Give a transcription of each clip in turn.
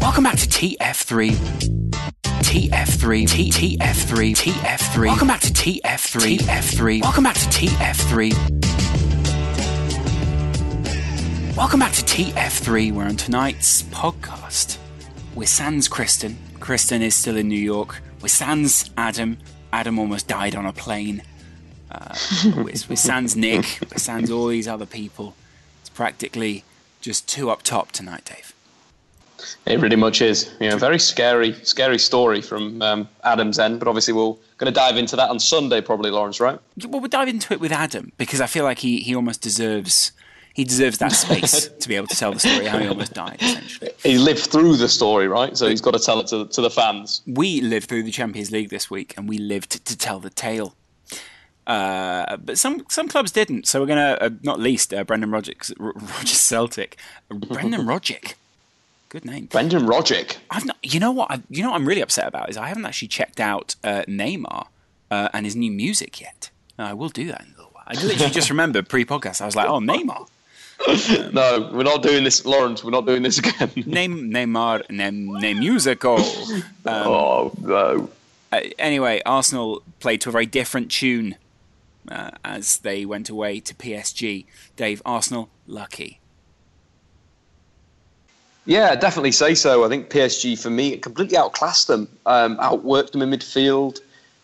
Welcome back to TF3. TF3, T, TF3, TF3. Welcome back to TF3, TF3. Welcome back to TF3. Welcome back to TF3. We're on tonight's podcast. We're sans Kristen. Kristen is still in New York. We're sans Adam. Adam almost died on a plane. Uh, we're, we're sans Nick. We're sans all these other people. It's practically just two up top tonight, Dave. It really much is. You know, very scary, scary story from um, Adam's end. But obviously, we're going to dive into that on Sunday, probably, Laurence. Right? Well, we'll dive into it with Adam because I feel like he he almost deserves he deserves that space to be able to tell the story how he almost died. Essentially, he lived through the story, right? So he's got to tell it to to the fans. We lived through the Champions League this week, and we lived to tell the tale. Uh, but some some clubs didn't. So we're gonna uh, not least uh, Brendan Rodgers, Roger Celtic, Brendan Rodgick. Good name, Brendan Rodgick. I've not. You know what? I, you know what I'm really upset about is I haven't actually checked out uh, Neymar uh, and his new music yet. I will do that in a little while. I literally just remembered pre-podcast. I was like, oh, Neymar. Um, no, we're not doing this, Laurence. We're not doing this again. name Neymar, name name musical. Um, oh no. Uh, anyway, Arsenal played to a very different tune uh, as they went away to PSG. Dave, Arsenal lucky. Yeah, definitely say so. I think PSG, for me, completely outclassed them, um, outworked them in midfield,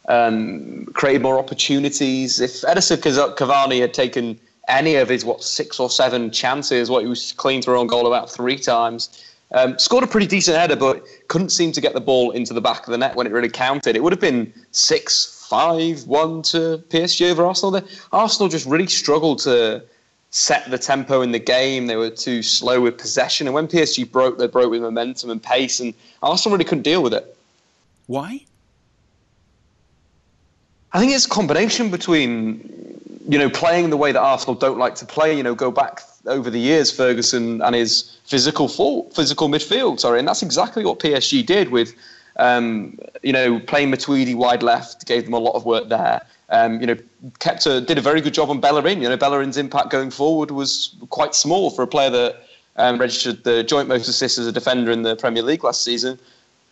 um, created more opportunities. If Edinson Cavani had taken any of his, what, six or seven chances, what he was clean through on goal about three times, um, scored a pretty decent header, but couldn't seem to get the ball into the back of the net when it really counted. It would have been six, five, one to PSG over Arsenal. Arsenal just really struggled to set the tempo in the game. They were too slow with possession. And when PSG broke, they broke with momentum and pace. And Arsenal really couldn't deal with it. Why? I think it's a combination between, you know, playing the way that Arsenal don't like to play. You know, go back over the years, Ferguson and his physical full, physical midfield. Sorry, and that's exactly what PSG did with, um, you know, playing Matuidi wide left, gave them a lot of work there. Um, you know, kept a, did a very good job on Bellerin. You know, Bellerin's impact going forward was quite small for a player that um, registered the joint most assists as a defender in the Premier League last season.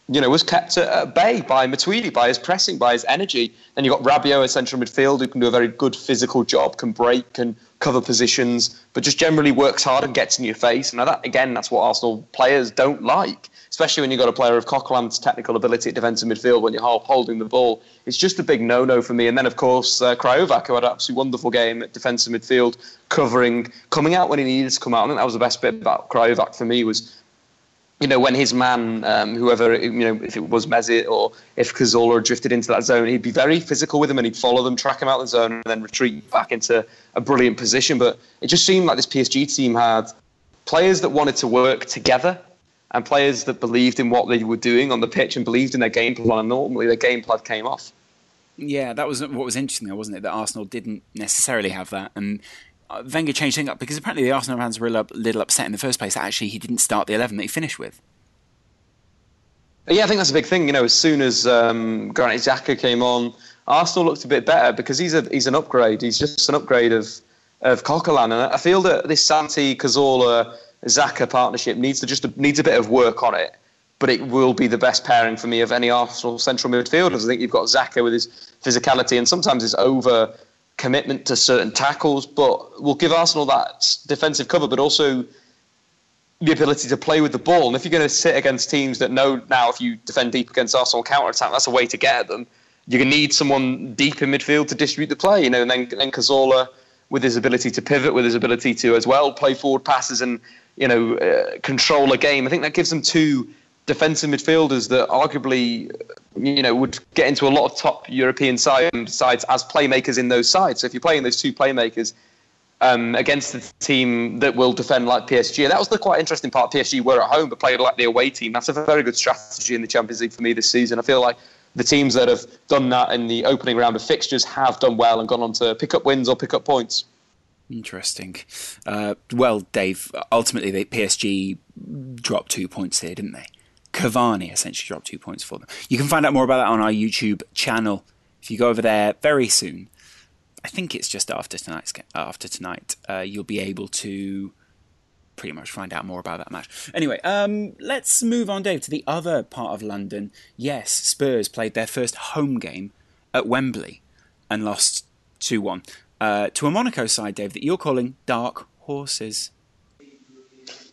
You know, was kept at, bay by Matuidi, by his pressing, by his energy. Then you've got Rabiot, a central midfield, who can do a very good physical job, can break, can cover positions, but just generally works hard and gets in your face. Now, that again, that's what Arsenal players don't like especially when you've got a player of Coquelin's technical ability at defensive midfield when you're holding the ball. It's just a big no-no for me. And then, of course, uh, Krychowiak, who had an absolutely wonderful game at defensive midfield, covering, coming out when he needed to come out. I think that was the best bit about Krychowiak for me was you know, when his man, um, whoever, you know, if it was Mesut or if Cazorla drifted into that zone, he'd be very physical with him and he'd follow them, track him out of the zone, and then retreat back into a brilliant position. But it just seemed like this PSG team had players that wanted to work together and players that believed in what they were doing on the pitch and believed in their game plan. And normally their game plan came off. Yeah, that was what was interesting, though, wasn't it? That Arsenal didn't necessarily have that, and uh, Wenger changed things up because apparently the Arsenal fans were a little upset in the first place that actually he didn't start the eleven that he finished with. Yeah, I think that's a big thing. You know, as soon as um, Granit Xhaka came on, Arsenal looked a bit better because he's a he's an upgrade. He's just an upgrade of of Coquelin, and I feel that this Santi Cazorla Xhaka partnership needs to just needs a bit of work on it, but it will be the best pairing for me of any Arsenal central midfielders. I think you've got Xhaka with his physicality and sometimes his over commitment to certain tackles, but will give Arsenal that defensive cover, but also the ability to play with the ball. And if you're going to sit against teams that know now if you defend deep against Arsenal counter attack, that's a way to get at them. To need someone deep in midfield to distribute the play, you know, and then, then Cazorla with his ability to pivot, with his ability to as well play forward passes and you know, uh, control a game. I think that gives them two defensive midfielders that arguably, you know, would get into a lot of top European sides as playmakers in those sides. So if you're playing those two playmakers um, against the team that will defend like PSG, that was the quite interesting part. PSG were at home but played like the away team. That's a very good strategy in the Champions League for me this season. I feel like the teams that have done that in the opening round of fixtures have done well and gone on to pick up wins or pick up points. Interesting. Uh, well, Dave, ultimately, they, PSG dropped two points here, didn't they? Cavani essentially dropped two points for them. You can find out more about that on our YouTube channel. If you go over there very soon, I think it's just after tonight's after tonight, uh, you'll be able to pretty much find out more about that match. Anyway, um, let's move on, Dave, to the other part of London. Yes, Spurs played their first home game at Wembley and lost 2 1 uh, to a Monaco side, Dave, that you're calling Dark Horses.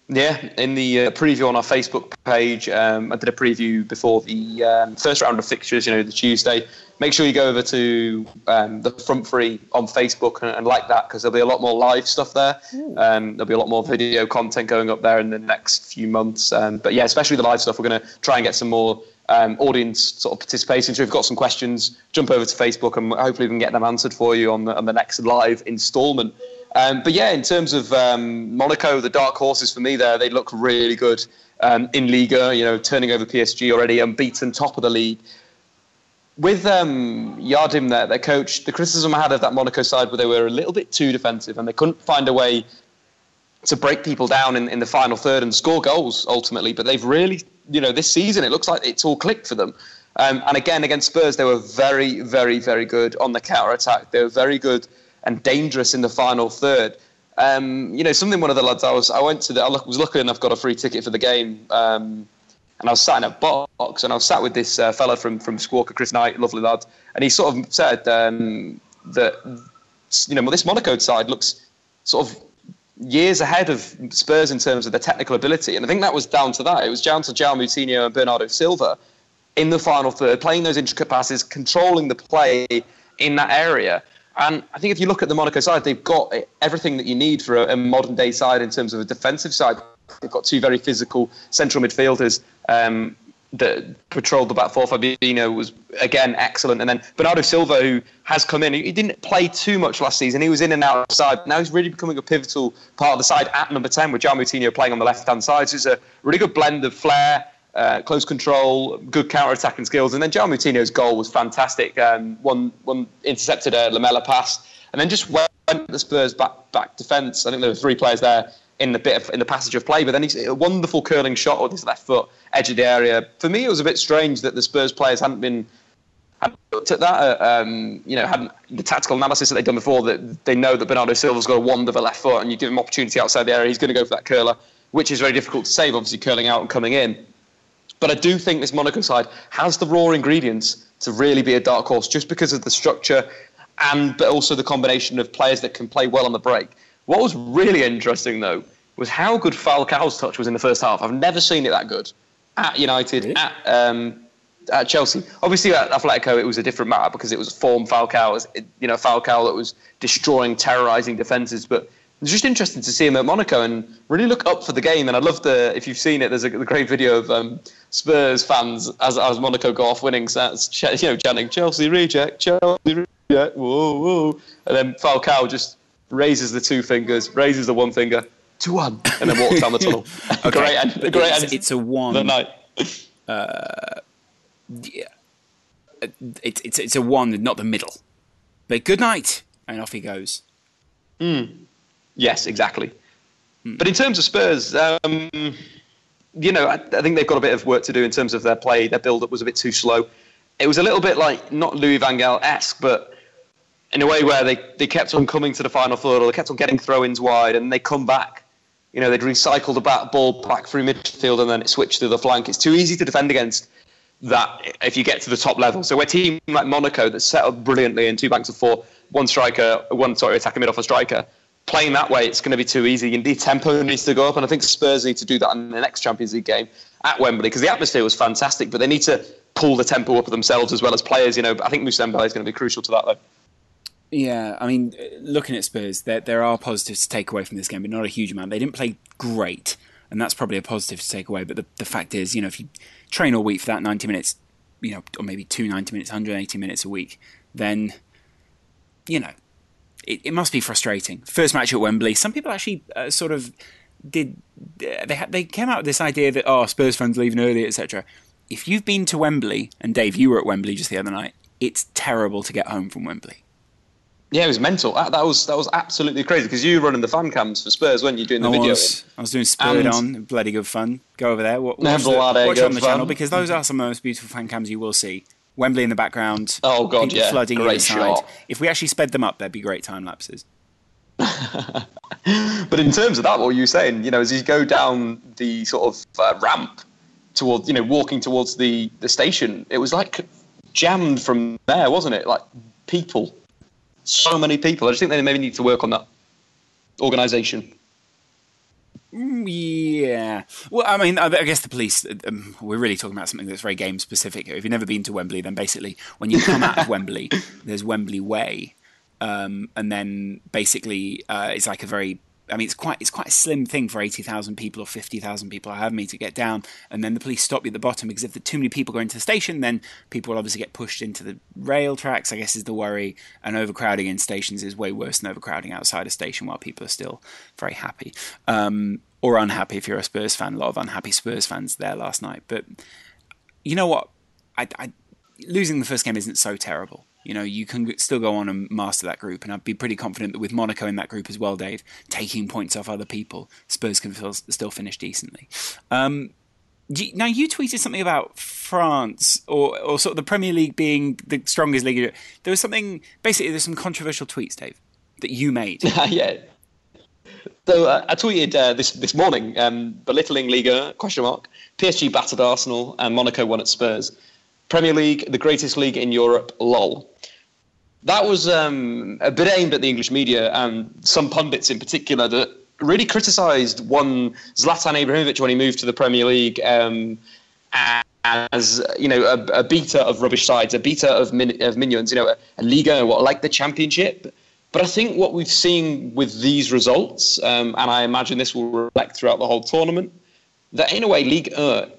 Yeah, in the uh, preview on our Facebook page, um, I did a preview before the um, first round of fixtures, you know, the Tuesday. Make sure you go over to um, the front three on Facebook and, and like that because there'll be a lot more live stuff there. Um, there'll be a lot more video content going up there in the next few months. Um, but yeah, especially the live stuff, we're going to try and get some more um, audience sort of participation. So if you've got some questions, jump over to Facebook and hopefully we can get them answered for you on the, on the next live instalment. Um, but yeah, in terms of um, Monaco, the dark horses for me there, they look really good um, in Liga, you know, turning over PSG already, unbeaten, top of the league. With um, Jardim there, their coach, the criticism I had of that Monaco side where they were a little bit too defensive and they couldn't find a way to break people down in, in the final third and score goals ultimately. But they've really, you know, this season it looks like it's all clicked for them. Um, and again, against Spurs, they were very, very, very good on the counter attack. They were very good and dangerous in the final third. Um, you know, something one of the lads I was I went to the, I was lucky enough got a free ticket for the game, um, and I was sat in a box and I was sat with this uh, fella from from Squawka, Chris Knight, lovely lad, and he sort of said um, that you know this Monaco side looks sort of years ahead of Spurs in terms of their technical ability, and I think that was down to that. It was down to João Moutinho and Bernardo Silva in the final third, playing those intricate passes, controlling the play in that area. And I think if you look at the Monaco side, they've got everything that you need for a, a modern day side in terms of a defensive side. They've got two very physical central midfielders um, that patrolled the back four. Fabinho was again excellent, and then Bernardo Silva, who has come in, he didn't play too much last season. He was in and out side. Now he's really becoming a pivotal part of the side at number ten, with João Moutinho playing on the left hand side. So it's a really good blend of flair uh, close control, good counter attacking skills. And then João Moutinho's goal was fantastic. Um, one, one intercepted a Lamela pass and then just went the Spurs back, back defence. I think there were three players there in the bit of, in the passage of play, but then he's a wonderful curling shot with his left foot, edge of the area. For me, it was a bit strange that the Spurs players hadn't been hadn't looked at that. Uh, um, you know, hadn't the tactical analysis that they'd done before that they know that Bernardo Silva's got a wand of a left foot, and you give him opportunity outside the area, he's going to go for that curler, which is very difficult to save. Obviously, curling out and coming in. But I do think this Monaco side has the raw ingredients to really be a dark horse just because of the structure and but also the combination of players that can play well on the break. What was really interesting though was how good Falcao's touch was in the first half. I've never seen it that good at United, really? at um, at Chelsea. Obviously at Atletico it was a different matter because it was form Falcao, you know Falcao that was destroying, terrorising defences, but it was just interesting to see him at Monaco and really look up for the game. And I love the if you've seen it, there's a, great video of um, Spurs fans as, as Monaco go off winning, you know, chanting Chelsea reject, Chelsea reject, whoa, whoa, and then Falcao just raises the two fingers, raises the one finger, two one, and then walks down the tunnel. okay. great end, great it's, end. It's a one. The night. Uh, yeah. It's it's it's a one, not the middle. But good night, and off he goes. Hmm. Yes, exactly. Mm. But in terms of Spurs, um, you know, I, I, think they've got a bit of work to do in terms of their play. Their build-up was a bit too slow. It was a little bit like not Louis Van Gaal-esque, but in a way where they, they kept on coming to the final third or they kept on getting throw-ins wide and they come back. You know, they'd recycle the back ball back through midfield and then it switched to the flank. It's too easy to defend against that if you get to the top level. So a team like Monaco that's set up brilliantly in two banks of four, one striker, one sorry, attacking mid off a striker, playing that way, it's going to be too easy. The tempo needs to go up, and I think Spurs need to do that in the next Champions League game at Wembley because the atmosphere was fantastic, but they need to pull the tempo up themselves as well as players. You know, I think Moussa is going to be crucial to that, though. Yeah, I mean, looking at Spurs, there there are positives to take away from this game, but not a huge amount. They didn't play great, and that's probably a positive to take away. But the the fact is, you know, if you train all week for that ninety minutes, you know, or maybe two 90 minutes, 180 minutes a week, then you know it, it must be frustrating. First match at Wembley. Some people actually uh, sort of did. Uh, they they came out with this idea that oh Spurs fans leaving early, etc. If you've been to Wembley, and Dave, you were at Wembley just the other night, it's terrible to get home from Wembley. Yeah, it was mental. That, that was that was absolutely crazy because you were running the fan cams for Spurs, weren't you, doing the I video? Was, I was doing Spurred on, bloody good fun. Go over there, watch, watch, the, watch on the fun. channel because those are some of the most beautiful fan cams you will see. Wembley in the background. Oh god, yeah, flooding great inside. shot. If we actually sped them up, there'd be great time lapses. but in terms of that, what were you're saying, you know, as you go down the sort of uh, ramp towards, you know, walking towards the the station, it was like jammed from there, wasn't it? Like people, so many people. I just think they maybe need to work on that organisation. Mm, yeah. Well, I mean, I guess the police, um, we're really talking about something that's very game specific. If you've never been to Wembley, then basically when you come out of Wembley, there's Wembley Way. Um, and then basically uh, it's like a very I mean, it's quite it's quite a slim thing for eighty thousand people or fifty thousand people. I have me to get down, and then the police stop you at the bottom because if too many people go into the station, then people will obviously get pushed into the rail tracks. I guess is the worry, and overcrowding in stations is way worse than overcrowding outside a station while people are still very happy um, or unhappy. If you're a Spurs fan, a lot of unhappy Spurs fans there last night. But you know what? I, I, losing the first game isn't so terrible. You know, you can still go on and master that group, and I'd be pretty confident that with Monaco in that group as well, Dave, taking points off other people, Spurs can still finish decently. Um, now you tweeted something about France or, or sort of the Premier League being the strongest league. There was something basically. There's some controversial tweets, Dave, that you made. yeah. So uh, I tweeted uh, this this morning, um, belittling Liga question mark. PSG battered Arsenal and Monaco won at Spurs. Premier League, the greatest league in Europe, lol. That was um, a bit aimed at the English media and some pundits in particular that really criticised one Zlatan Ibrahimovic when he moved to the Premier League um, as you know a, a, beater of rubbish sides, a beater of, min, of minions, you know, a, a Liga, what like the Championship. But I think what we've seen with these results, um, and I imagine this will reflect throughout the whole tournament, that in a way, Ligue 1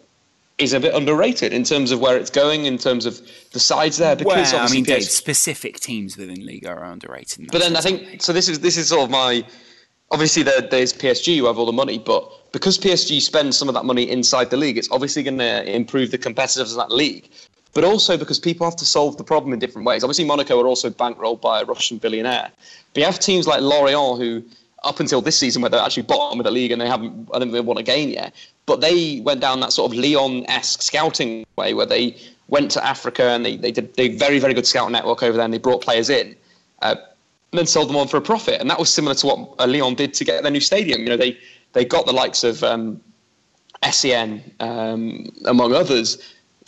is a bit underrated in terms of where it's going, in terms of the sides there. Because well, I mean, specific teams within league are underrated. But then I think so. This is this is sort of my obviously there, there's PSG who have all the money, but because PSG spends some of that money inside the league, it's obviously going to improve the competitiveness of that league. But also because people have to solve the problem in different ways. Obviously, Monaco are also bankrolled by a Russian billionaire. But you have teams like Lorient who up until this season where they're actually bottom of the league and they haven't I don't think they won a game yet. But they went down that sort of Lyon esque scouting way where they went to Africa and they, they did a very, very good scout network over there and they brought players in. Uh, and then sold them on for a profit. And that was similar to what uh, Lyon did to get their new stadium. You know, they, they got the likes of um, Essien, um, among others,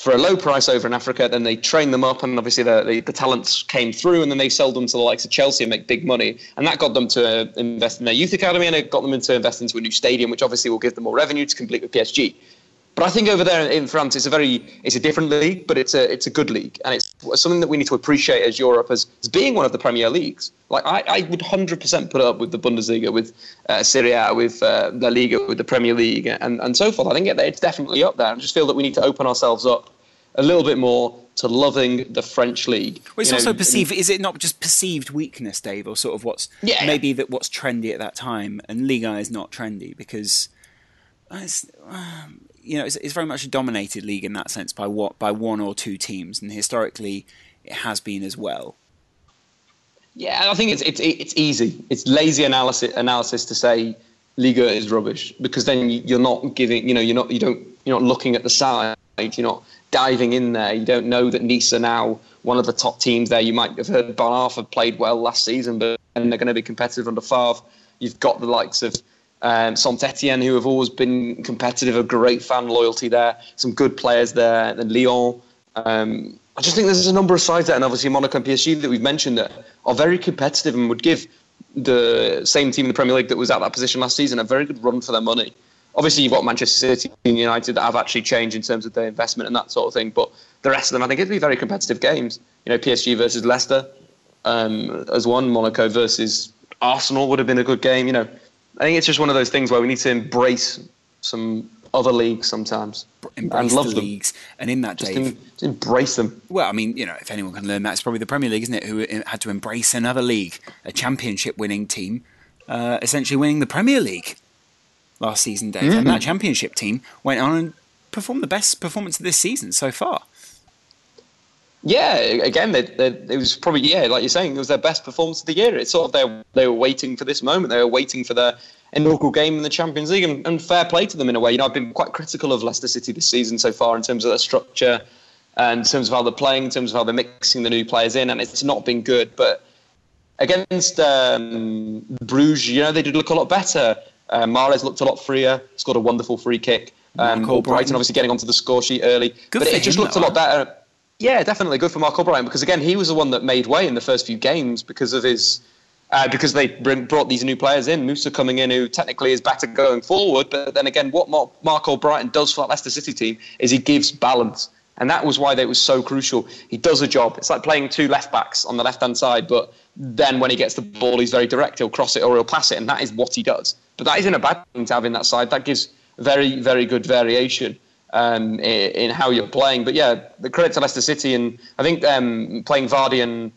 for a low price over in Africa. Then they trained them up, and obviously the, the, the, talents came through, and then they sold them to the likes of Chelsea and make big money. And that got them to uh, invest in their youth academy, and it got them to invest into a new stadium, which obviously will give them more revenue to compete with PSG. But I think over there in France, it's a very it's a different league, but it's a it's a good league, and it's something that we need to appreciate as Europe as, as being one of the Premier leagues. Like I, I would hundred percent put up with the Bundesliga, with uh, Serie A, with uh, La Liga, with the Premier League, and and so forth. I think it's definitely up there. I just feel that we need to open ourselves up a little bit more to loving the French league. Well, it's you also know, perceived. Is it not just perceived weakness, Dave, or sort of what's yeah. maybe that what's trendy at that time, and Liga is not trendy because. Um, you know, it's, it's, very much a dominated league in that sense by what by one or two teams, and historically, it has been as well. Yeah, I think it's it's it's easy. It's lazy analysis analysis to say Liga is rubbish because then you're not giving. You know, you're not you don't you're not looking at the side. You're not diving in there. You don't know that Nice are now one of the top teams there. You might have heard Bon have played well last season, but and they're going to be competitive under Favre. You've got the likes of um, Saint Etienne, who have always been competitive, a great fan loyalty there. Some good players there. Then Lyon. Um, I just think there's a number of sides there, and obviously Monaco and PSG that we've mentioned that are very competitive and would give the same team in the Premier League that was at that position last season a very good run for their money. Obviously, you've got Manchester City and United that have actually changed in terms of their investment and that sort of thing, but the rest of them, I think it'd be very competitive games. You know, PSG versus Leicester um, as one, Monaco versus Arsenal would have been a good game. You know, I think it's just one of those things where we need to embrace some other leagues sometimes embrace and love the them. leagues. And in that, day, just Dave, em- embrace them. Well, I mean, you know, if anyone can learn that, it's probably the Premier League, isn't it? Who had to embrace another league, a championship-winning team, uh, essentially winning the Premier League last season, Dave. Mm-hmm. And that championship team went on and performed the best performance of this season so far. Yeah, again, they, they, it was probably yeah, like you're saying, it was their best performance of the year. It's sort of they they were waiting for this moment. They were waiting for their inaugural game in the Champions League, and, and, fair play to them in a way. You know, I've been quite critical of Leicester City this season so far in terms of their structure, and in terms of how they're playing, in terms of how they're mixing the new players in, and it's not been good. But against um, Bruges, you know, they did look a lot better. Uh, Mahrez looked a lot freer, scored a wonderful free kick. Um, Brighton. Brighton obviously getting onto the score sheet early, Good but for it just looked a lot better. Yeah, definitely good for Marc Albrighton because again, he was the one that made way in the first few games because of his. Uh, because they brought these new players in, Musa coming in, who technically is better going forward. But then again, what Mark, Marc Albrighton does for that Leicester City team is he gives balance, and that was why they was so crucial. He does a job. It's like playing two left backs on the left hand side, but then when he gets the ball, he's very direct. He'll cross it or he'll pass it, and that is what he does. But that isn't a bad thing to have in that side. That gives very, very good variation um, in, how you're playing. But yeah, the credit to Leicester City, and I think um, playing Vardy and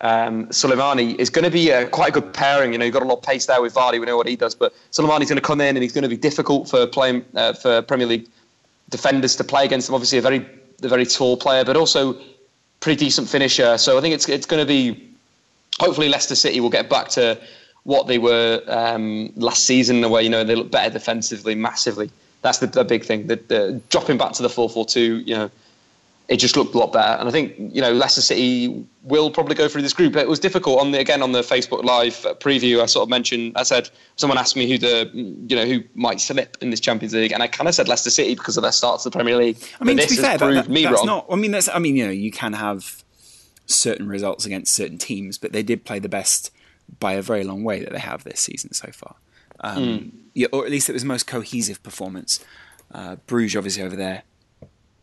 um, Slimani is going to be a, quite a good pairing. You know, you've got a lot of pace there with Vardy. We know what he does, but Slimani's going to come in and he's going to be difficult for playing uh, for Premier League defenders to play against him. Obviously, a very, a very tall player, but also pretty decent finisher. So I think it's it's going to be. Hopefully, Leicester City will get back to what they were um, last season, where you know they look better defensively, massively. That's the, the big thing. The, the dropping back to the four four two, you know, it just looked a lot better. And I think you know Leicester City will probably go through this group. It was difficult on the again on the Facebook Live preview. I sort of mentioned. I said someone asked me who the you know who might slip in this Champions League, and I kind of said Leicester City because of their start to the Premier League. I mean, But to be fair, that, that- me that's wrong. not. I mean, that's. I mean, you know, you can have certain results against certain teams, but they did play the best by a very long way that they have this season so far. Um, Hmm. Yeah, or at least it was the most cohesive performance. Uh, Bruges, obviously, over there,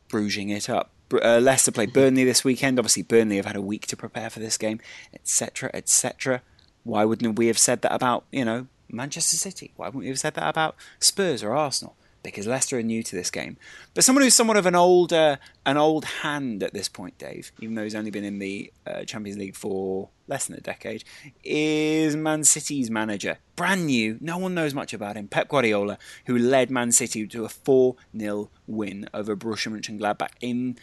Bruging it up. Uh, Leicester played Burnley this weekend. Obviously, Burnley have had a week to prepare for this game, etc., etc. Why wouldn't we have said that about you know Manchester City? Why wouldn't we have said that about Spurs or Arsenal? Because Leicester are new to this game. But someone who's somewhat of an old uh, an old hand at this point, Dave, even though he's only been in the uh, Champions League for less than a decade, is Man City's manager. Brand new, no one knows much about him. Pep Guardiola, who led Man City to a 4 0 win over Borussia Mönchengladbach in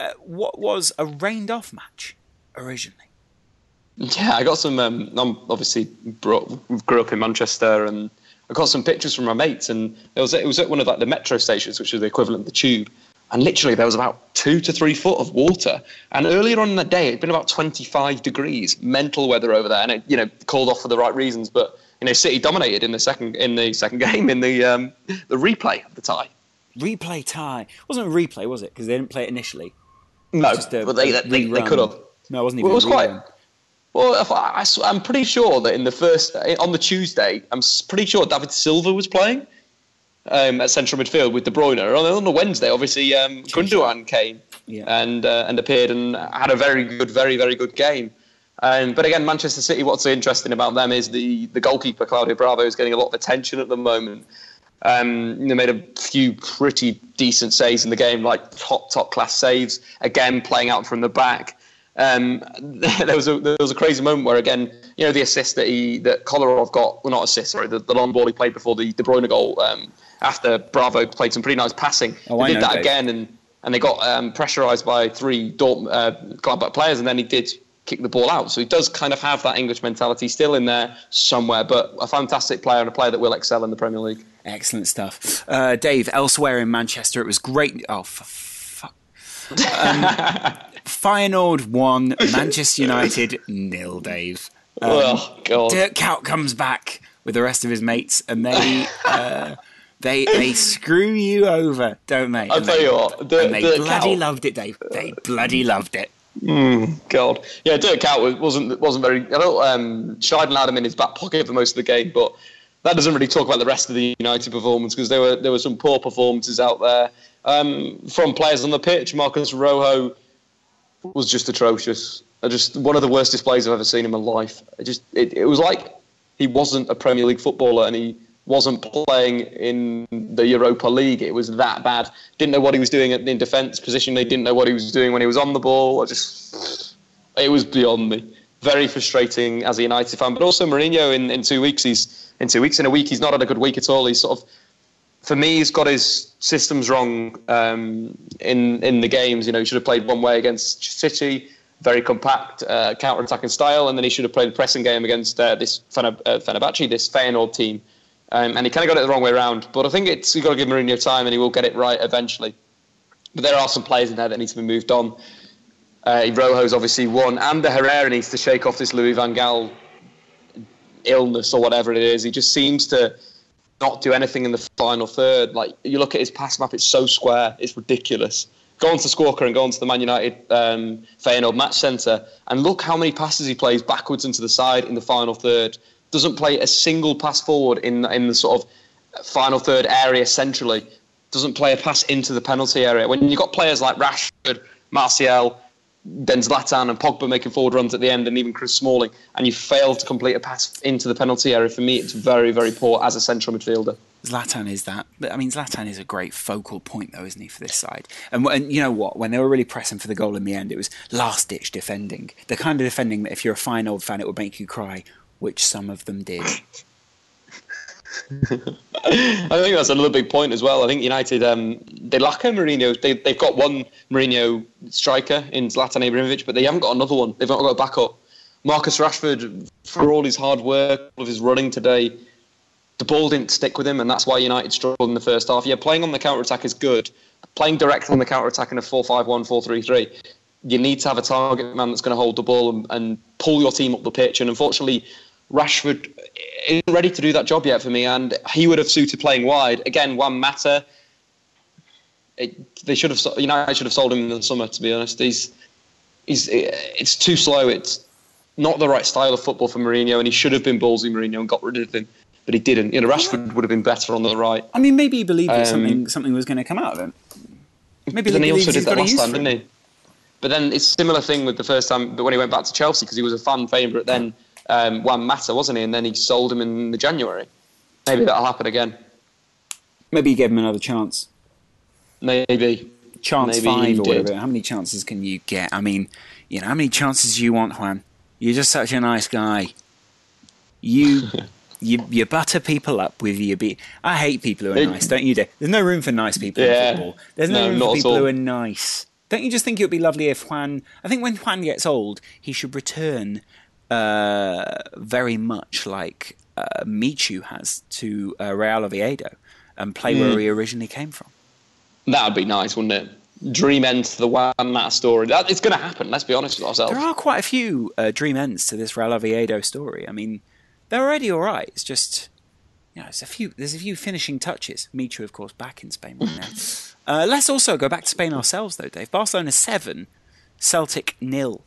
uh, what was a rained off match originally. Yeah, I got some. Um, I'm obviously brought, grew up in Manchester, and got some pictures from my mates, and it was it was at one of like the metro stations, which is the equivalent of the tube, and literally there was about two to three foot of water. And earlier on in the day, it'd been about 25 degrees, mental weather over there, and it you know called off for the right reasons, but you know City dominated in the second in the second game in the um, the replay of the tie. Replay tie. It wasn't a replay, was it? Because they didn't play it initially. No, Just a- but they a they, they could have. No, it wasn't Well, even it was a quite. Well, I, I, am pretty sure that in the first on the Tuesday, I'm pretty sure David Silva was playing um, at central midfield with De Bruyne. On, on the Wednesday, obviously, um, Gundogan came Yeah. and uh, and appeared and had a very good, very very good game. Um, but again, Manchester City. What's interesting about them is the the goalkeeper Claudio Bravo is getting a lot of attention at the moment. Um, know, made a few pretty decent saves in the game, like top top class saves. Again, playing out from the back. Um, there was a there was a crazy moment where again, you know, the assist that he that Kolarov got, well, not assist, sorry, the, the long ball he played before the De Bruyne goal. Um, after Bravo played some pretty nice passing, Oh, they I did know, that Dave. again, and and they got um, pressurised by three Dortmund uh, Gladbach players, and then he did kick the ball out. So he does kind of have that English mentality still in there somewhere, but a fantastic player and a player that will excel in the Premier League. Excellent stuff. Uh, Dave, elsewhere in Manchester, it was great. Oh, for. Um, Feyenoord won, Manchester United nil, Dave. Um, oh God! Dirk Kuyt comes back with the rest of his mates, and they uh, they they screw you over, don't they? I'll tell they- you what, Dirk- and they Dirk bloody loved it, Dave. They bloody loved it. God, yeah, Dirk Kuyt was- wasn't wasn't very. I don't. Um, Scheiden had him in his back pocket for most of the game, but that doesn't really talk about the rest of the United performance because there were there were some poor performances out there um, from players on the pitch. Marcos Rojo was just atrocious. I just one of the worst displays I've ever seen in my life. It just it, it was like he wasn't a Premier League footballer and he wasn't playing in the Europa League. It was that bad. Didn't know what he was doing in defence position. They didn't know what he was doing when he was on the ball. I just it was beyond me. Very frustrating as a United fan, but also Mourinho in, in two weeks. He's in two weeks in a week. He's not had a good week at all. He's sort of for me, he's got his systems wrong um, in in the games. You know, he should have played one way against City, very compact uh, counter-attacking style, and then he should have played a pressing game against uh, this Fener- uh, Fenerbahce, this Feyenoord team. Um, and he kind of got it the wrong way around. But I think it's you've got to give Mourinho time, and he will get it right eventually. But there are some players in there that need to be moved on. Uh, Rojo's obviously one, and the Herrera needs to shake off this Louis Van Gaal illness or whatever it is. He just seems to not do anything in the final third. Like you look at his pass map, it's so square, it's ridiculous. Go on to Squawka and go on to the Man United um, Feyenoord match centre and look how many passes he plays backwards and to the side in the final third. Doesn't play a single pass forward in in the sort of final third area centrally. Doesn't play a pass into the penalty area. When you've got players like Rashford, Martial, then Zlatan and Pogba making forward runs at the end, and even Chris Smalling, and you fail to complete a pass into the penalty area. For me, it's very, very poor as a central midfielder. Zlatan is that. But I mean, Zlatan is a great focal point, though, isn't he, for this side? And, and you know what? When they were really pressing for the goal in the end, it was last ditch defending. The kind of defending that if you're a Feyenoord fan, it would make you cry, which some of them did. I think that's another big point as well. I think United um, they lack a Mourinho. They they've got one Mourinho striker in Zlatan Ibrahimovic, but they haven't got another one. They've not got a backup. Marcus Rashford, for all his hard work, all of his running today, the ball didn't stick with him, and that's why United struggled in the first half. Yeah, playing on the counter attack is good. Playing directly on the counter attack in a 4-5-1, 4-3-3, you need to have a target man that's going to hold the ball and, and pull your team up the pitch. And unfortunately, Rashford isn't ready to do that job yet for me, and he would have suited playing wide. Again, one matter. It, they should have you know I should have sold him in the summer. To be honest, he's he's it's too slow. It's not the right style of football for Mourinho, and he should have been ballsy Mourinho and got rid of him, but he didn't. You know, Rashford would have been better on the right. I mean, maybe he believed that um, something something was going to come out of him. Maybe then he also did that last time, didn't he? But then it's a similar thing with the first time, but when he went back to Chelsea because he was a fan favourite then um, Juan Mata, wasn't he? And then he sold him in the January. Maybe that'll happen again. Maybe he gave him another chance. Maybe. Chance Maybe five or whatever. How many chances can you get? I mean, you know, how many chances do you want, Juan? You're just such a nice guy. You. you, you butter people up with your be. I hate people who are nice, don't you? There's no room for nice people yeah, in football. There's no, no room for people who are nice. Don't you just think it would be lovely if Juan? I think when Juan gets old, he should return uh, very much like uh, Michu has to uh, Real Oviedo and play mm. where he originally came from. That would be nice, wouldn't it? Dream end to the Juan Mata story. That, it's going to happen. Let's be honest with ourselves. There are quite a few uh, dream ends to this Real Oviedo story. I mean, they're already all right. It's just you know, there's a few there's a few finishing touches. Michu, of course, back in Spain right now. uh, let's also go back to Spain ourselves, though, Dave. Barcelona seven, Celtic nil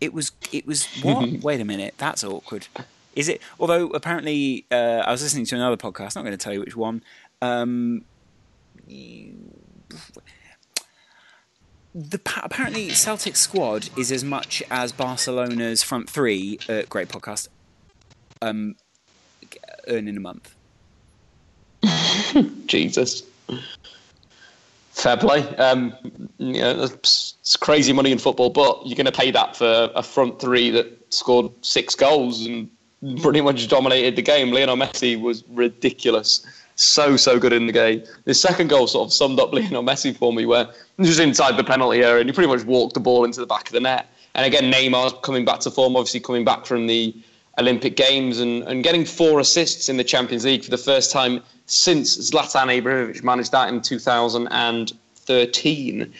it was it was what? Wait a minute, that's awkward. Is it? Although apparently, uh, I was listening to another podcast. Not going to tell you which one. Um, the apparently Celtic squad is as much as Barcelona's front three. Uh, great podcast. Um, earn in a month. Jesus. Fair play. Um, you know, it's crazy money in football, but you're going to pay that for a front three that scored six goals and pretty much dominated the game. Lionel Messi was ridiculous. So, so good in the game. The second goal sort of summed up Lionel Messi for me, where he was inside the penalty area and he pretty much walked the ball into the back of the net. And again, Neymar coming back to form, obviously coming back from the Olympic Games and, and getting four assists in the Champions League for the first time since Zlatan Ibrahimovic managed that in 2013.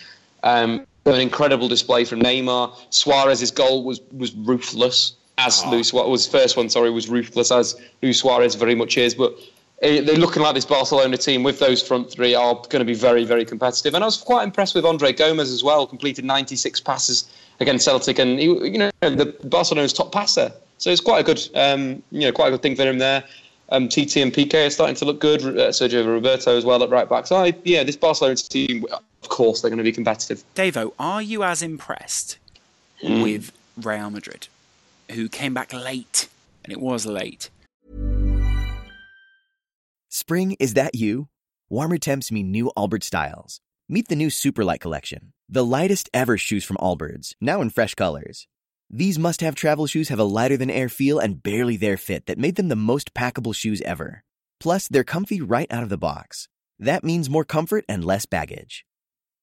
Um, an incredible display from Neymar. Suarez's goal was was ruthless, as oh. Luis was first one. Sorry, was ruthless as Luis Suarez very much is. But eh, they're looking like this Barcelona team with those front three are going to be very very competitive. And I was quite impressed with Andre Gomes as well. Completed 96 passes against Celtic, and he, you know the Barcelona's top passer. So it's quite a good, um, you know, quite a good thing for him there. Um, TT and PK are starting to look good. Uh, Sergio Roberto as well at right back. So I, yeah, this Barcelona team, of course, they're going to be competitive. Davo, are you as impressed mm. with Real Madrid, who came back late, and it was late? Spring is that you? Warmer temps mean new Allbirds styles. Meet the new Superlight collection, the lightest ever shoes from Allbirds, now in fresh colors. These must have travel shoes have a lighter than air feel and barely there fit that made them the most packable shoes ever. Plus, they're comfy right out of the box. That means more comfort and less baggage.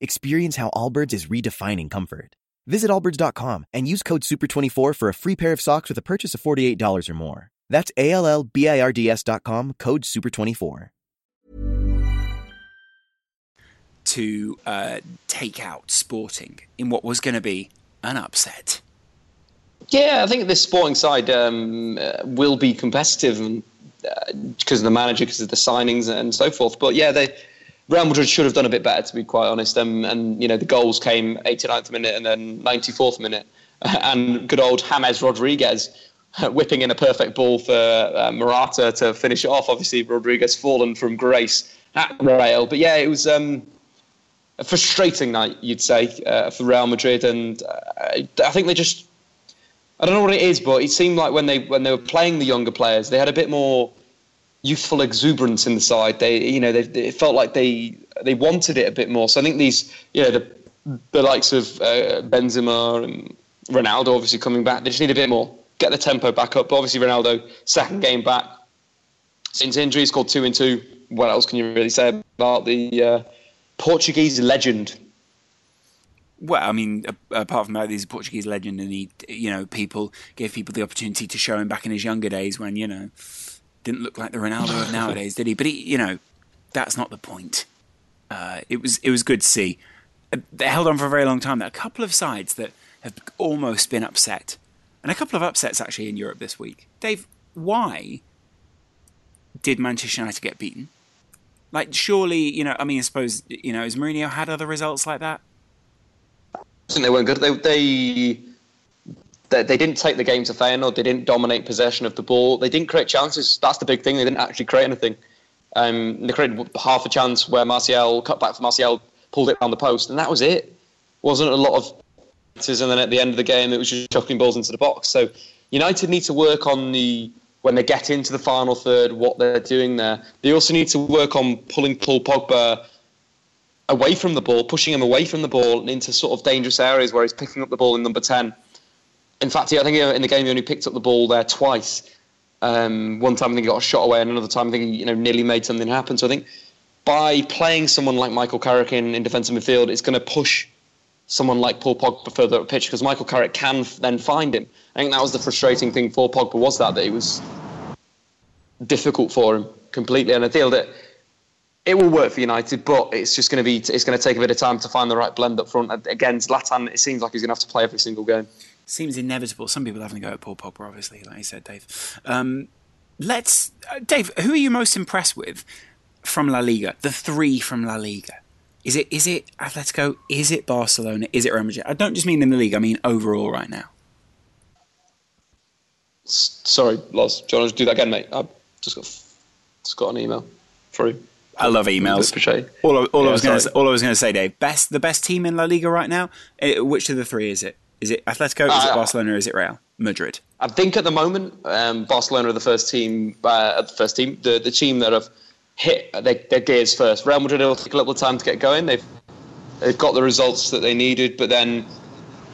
Experience how Allbirds is redefining comfort. Visit allbirds.com and use code SUPER24 for a free pair of socks with a purchase of $48 or more. That's A L L B I R D S.com, code SUPER24. To uh, take out sporting in what was going to be an upset. Yeah, I think this sporting side um, uh, will be competitive because uh, of the manager, because of the signings and so forth. But yeah, they Real Madrid should have done a bit better, to be quite honest. Um, and you know, the goals came 89th minute and then 94th minute, and good old James Rodriguez whipping in a perfect ball for uh, Morata to finish it off. Obviously, Rodriguez fallen from grace at Real, but yeah, it was. Um, a frustrating night, you'd say, uh, for Real Madrid, and uh, I think they just I don't know what it is, but it seemed like when they when they were playing the younger players, they had a bit more youthful exuberance in the side. They, you know, they, it felt like they they wanted it a bit more. So I think these, you know, the the likes of uh, Benzema and Ronaldo obviously coming back, they just need a bit more, get the tempo back up. But obviously Ronaldo second game back since injury, scored two and two. What else can you really say about the uh, Portuguese legend? Well, I mean, apart from that, he's a Portuguese legend, and he, you know, people gave people the opportunity to show him back in his younger days when, you know, didn't look like the Ronaldo of nowadays, did he? But he, you know, that's not the point. Uh, it was it was good to see. Uh, they held on for a very long time. There are a couple of sides that have almost been upset, and a couple of upsets actually in Europe this week. Dave, why did Manchester United get beaten? Like, surely, you know, I mean, I suppose, you know, has Mourinho had other results like that? Think they weren't good. They, they they, they didn't take the game to Feyenoord. They didn't dominate possession of the ball. They didn't create chances. That's the big thing. They didn't actually create anything. Um, they created half a chance where Martial cut back for Martial, pulled it down the post, and that was it. Wasn't a lot of chances, and then at the end of the game, it was just chucking balls into the box. So United need to work on the when they get into the final third, what they're doing there. They also need to work on pulling Paul Pogba away from the ball, pushing him away from the ball and into sort of dangerous areas where he's picking up the ball in number 10. In fact, I think in the game he only picked up the ball there twice. Um, one time I think he got a shot away, and another time I think he you know, nearly made something happen. So I think by playing someone like Michael Carrick in, in defensive midfield, it's going to push someone like Paul Pogba further up the pitch because Michael Carrick can f- then find him. I think that was the frustrating thing for Pogba was that, that it was difficult for him completely. And I feel that it will work for United, but it's just going to be it's going to take a bit of time to find the right blend up front. Again, Zlatan, it seems like he's going to have to play every single game. Seems inevitable. Some people having to go at Paul Pogba, obviously, like you said, Dave. Um, let's, uh, Dave. Who are you most impressed with from La Liga? The three from La Liga. Is it is it Atletico? Is it Barcelona? Is it Real Madrid? I don't just mean in the league. I mean overall right now. Sorry, Loz. Do you want to do that again, mate? I've just got just got an email through. I love emails. All, all yeah, I was going to all I was going to say, Dave. Best the best team in La Liga right now. Eh, which of the three is it? Is it Atletico? Is uh, it Barcelona? Is it Real Madrid? I think at the moment, um, Barcelona are the first team. Uh, the first team, the the team that have hit their, their gears first. Real Madrid will take a little time to get going. They've they've got the results that they needed, but then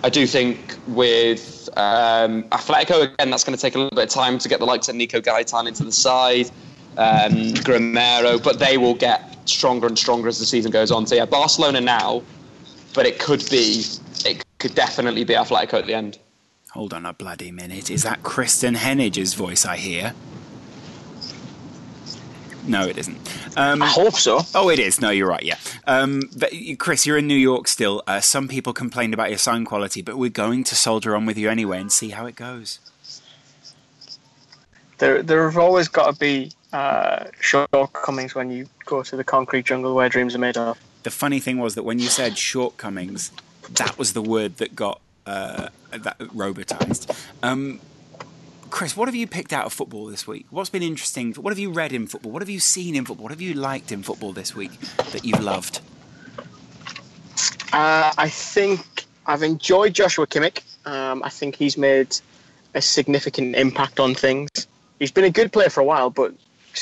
I do think with um, Atletico again, that's going to take a little bit of time to get the likes of Nico Gaitan into the side um, Gameiro, but they will get stronger and stronger as the season goes on. So yeah, Barcelona now, but it could be, it could definitely be Atletico at the end. Hold on a bloody minute. Is that Kristen Heneage's voice I hear? No, it isn't. Um, I hope so. Oh, it is. No, you're right. Yeah. Um, but Kris, you're in New York still. Uh, some people complained about your sound quality, but we're going to soldier on with you anyway and see how it goes. There, there have always got to be uh, shortcomings when you go to the concrete jungle where dreams are made of. The funny thing was that when you said shortcomings, that was the word that got uh, that robotized. Um, Kris, what have you picked out of football this week? What's been interesting? What have you read in football? What have you seen in football? What have you liked in football this week that you've loved? Uh, I think I've enjoyed Joshua Kimmich. Um, I think he's made a significant impact on things. He's been a good player for a while, but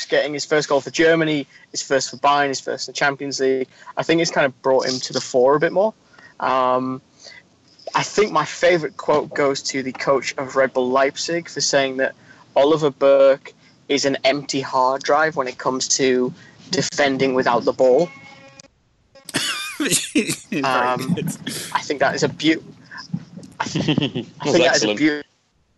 getting his first goal for Germany, his first for Bayern, his first in the Champions League. I think it's kind of brought him to the fore a bit more. Um, I think my favourite quote goes to the coach of Red Bull Leipzig for saying that Oliver Burke is an empty hard drive when it comes to defending without the ball. um, I think that is a beautiful. I think, I think that is a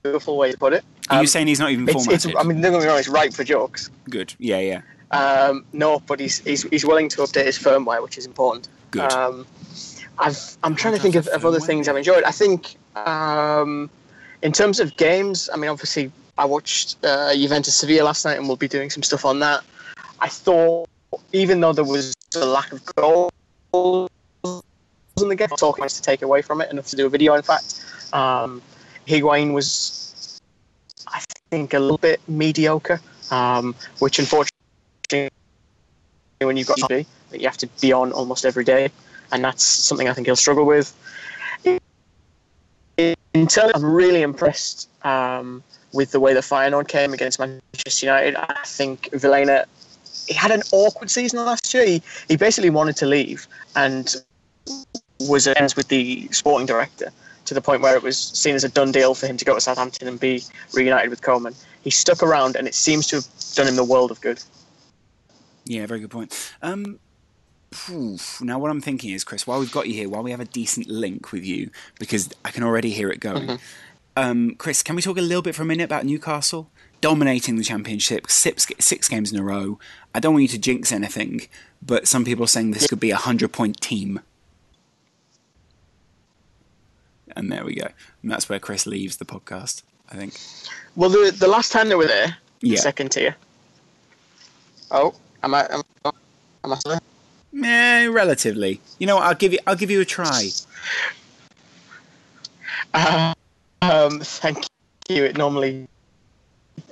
beautiful way to put it. Are um, you saying he's not even formatted? It's, it's, I mean, don't get me wrong, it's right for jokes. Good. Yeah, yeah. Um, no, but he's, he's he's willing to update his firmware, which is important. Good. Um, I've I'm trying to think of, of other things I've enjoyed. I think Um, in terms of games, I mean, obviously, I watched uh, Juventus Sevilla last night, and we'll be doing some stuff on that. I thought, even though there was a lack of goals in the game, talking to take away from it, enough to do a video. In fact, um, Higuain was, I think, a little bit mediocre, um, which unfortunately, when you've got to be, that you have to be on almost every day, and that's something I think he'll struggle with. In terms, I'm really impressed um, with the way the Feyenoord came against Manchester United. I think Vilhena, he had an awkward season last year. He, he basically wanted to leave and was ends with the sporting director to the point where it was seen as a done deal for him to go to Southampton and be reunited with Koeman. He stuck around, and it seems to have done him the world of good. Yeah, very good point. Um, now, what I'm thinking is, Kris, while we've got you here, while we have a decent link with you, because I can already hear it going. Mm-hmm. Um, Kris, can we talk a little bit for a minute about Newcastle dominating the championship, six, six games in a row? I don't want you to jinx anything, but some people are saying this could be a hundred point team. And there we go. And that's where Kris leaves the podcast. I think. Well, the the last time they were there, yeah. second tier. Oh, am I? Am, am I there? Eh, relatively. You know, what, I'll give you. I'll give you a try. Uh, um, thank you. It normally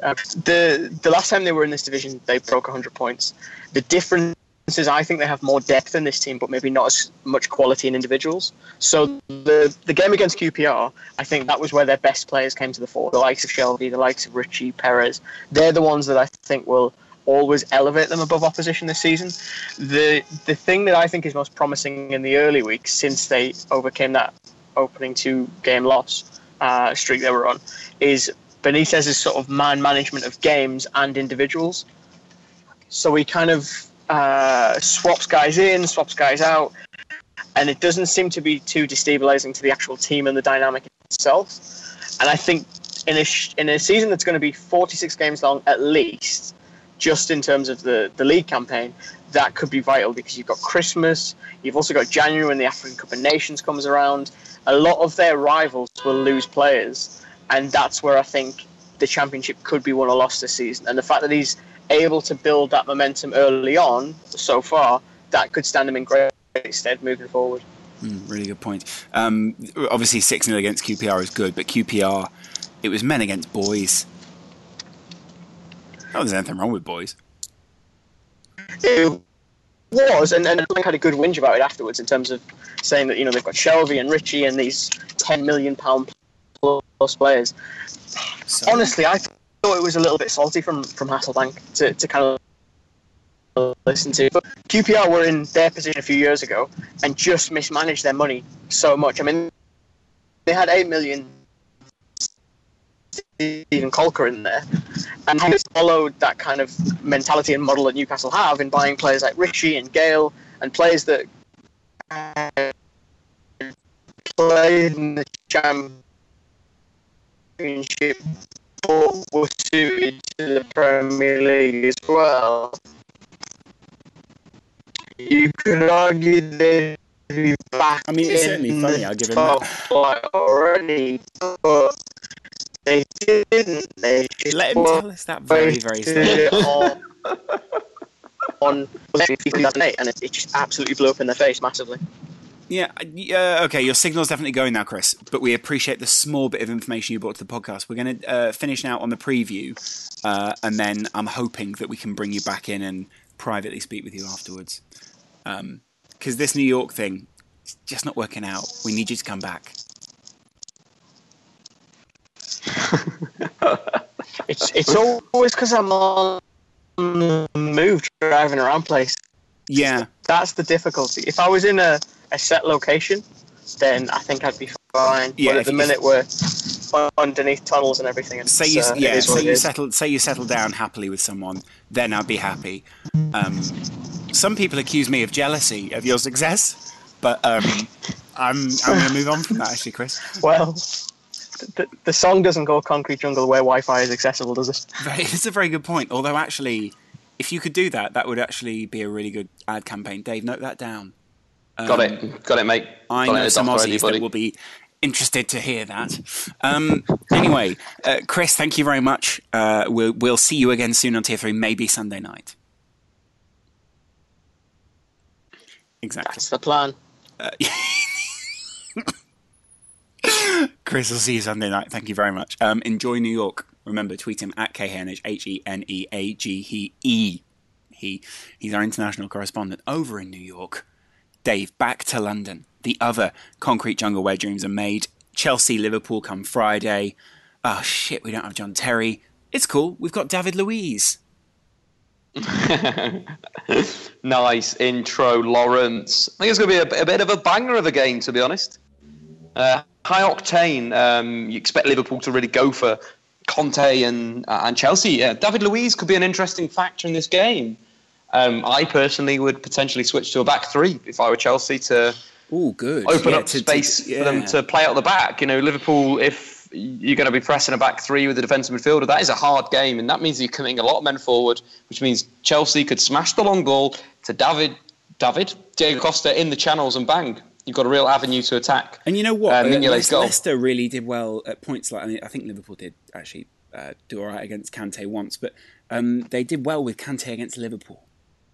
uh, the the last time they were in this division, they broke 100 points. The difference I think they have more depth in this team, but maybe not as much quality in individuals. So the the game against QPR, I think that was where their best players came to the fore. The likes of Shelvey, the likes of Ritchie Perez. They're the ones that I think will always elevate them above opposition this season. The the thing that I think is most promising in the early weeks since they overcame that opening two game loss uh, streak they were on is Benitez's sort of man management of games and individuals. So he kind of uh, swaps guys in, swaps guys out, and it doesn't seem to be too destabilizing to the actual team and the dynamic itself. And I think in a sh- in a season that's going to be 46 games long at least, just in terms of the, the league campaign, that could be vital because you've got Christmas, you've also got January when the African Cup of Nations comes around. A lot of their rivals will lose players, and that's where I think the championship could be won or lost this season. And the fact that he's able to build that momentum early on so far, that could stand him in great stead moving forward. Mm, really good point. Um, obviously, 6 0 against QPR is good, but QPR, it was men against boys. Oh, there's anything wrong with boys. It was, and, and I had a good whinge about it afterwards in terms of saying that you know they've got Shelvey and Ritchie and these ten million pound plus players. So. Honestly, I thought it was a little bit salty from from Hasselbaink to, to kind of listen to. But QPR were in their position a few years ago and just mismanaged their money so much. I mean, they had eight million Steven Caulker in there, and he followed that kind of mentality and model that Newcastle have in buying players like Ritchie and Gayle and players that uh, played in the championship were suited to the Premier League as well. You could argue they'd be back. I mean, it's certainly funny. I'll give him that. already, but they didn't. They Let him tell us that very, very slowly. on, on 2008, and it, it just absolutely blew up in their face massively. Yeah, uh, okay, your signal's definitely going now, Kris, but we appreciate the small bit of information you brought to the podcast. We're going to uh, finish now on the preview, uh, and then I'm hoping that we can bring you back in and privately speak with you afterwards. Because um, this New York thing, is just not working out. We need you to come back. it's it's always because I'm on the move driving around place. Yeah, that's the difficulty. If I was in a, a set location, then I think I'd be fine. Yeah, but at the minute we're underneath tunnels and everything. And say you, uh, yeah, say you settle, say you settle down happily with someone, then I'd be happy. Um, some people accuse me of jealousy of your success, but um, I'm I'm going to move on from that, actually, Kris. Well, the, the song doesn't go concrete jungle where Wi-Fi is accessible, does it? It's a very good point. Although actually, if you could do that, that would actually be a really good ad campaign. Dave, note that down. Um, got it, got it, mate. I know some Aussies that will be interested to hear that. Um, anyway, uh, Kris, thank you very much. Uh, we'll, we'll see you again soon on Tier 3, maybe Sunday night. Exactly. That's the plan. Kris, I'll see you Sunday night. Thank you very much. Um, enjoy New York. Remember, tweet him at KHNH, H-E-N-E-A-G-E-E. He, he's our international correspondent over in New York. Dave, back to London. The other concrete jungle where dreams are made. Chelsea, Liverpool come Friday. Oh shit, we don't have John Terry. It's cool. We've got David Luiz. nice intro, Laurence. I think it's going to be a, a, bit of a banger of a game, to be honest. Uh, high octane. Um, you expect Liverpool to really go for Conte and uh, and Chelsea. Yeah, David Luiz could be an interesting factor in this game. Um, I personally would potentially switch to a back three if I were Chelsea to Ooh, good. open Yeah, up to- space to- yeah. for them to play out the back. You know, Liverpool, if you're going to be pressing a back three with a defensive midfielder, that is a hard game, and that means you're committing a lot of men forward, which means Chelsea could smash the long ball to David, David, Diego Costa in the channels and bang. You've got a real avenue to attack. And you know what? Uh, Uh, Leicester. Leicester really did well at points. Like I, mean, I think Liverpool did actually uh, do all right against Kante once, but um, they did well with Kante against Liverpool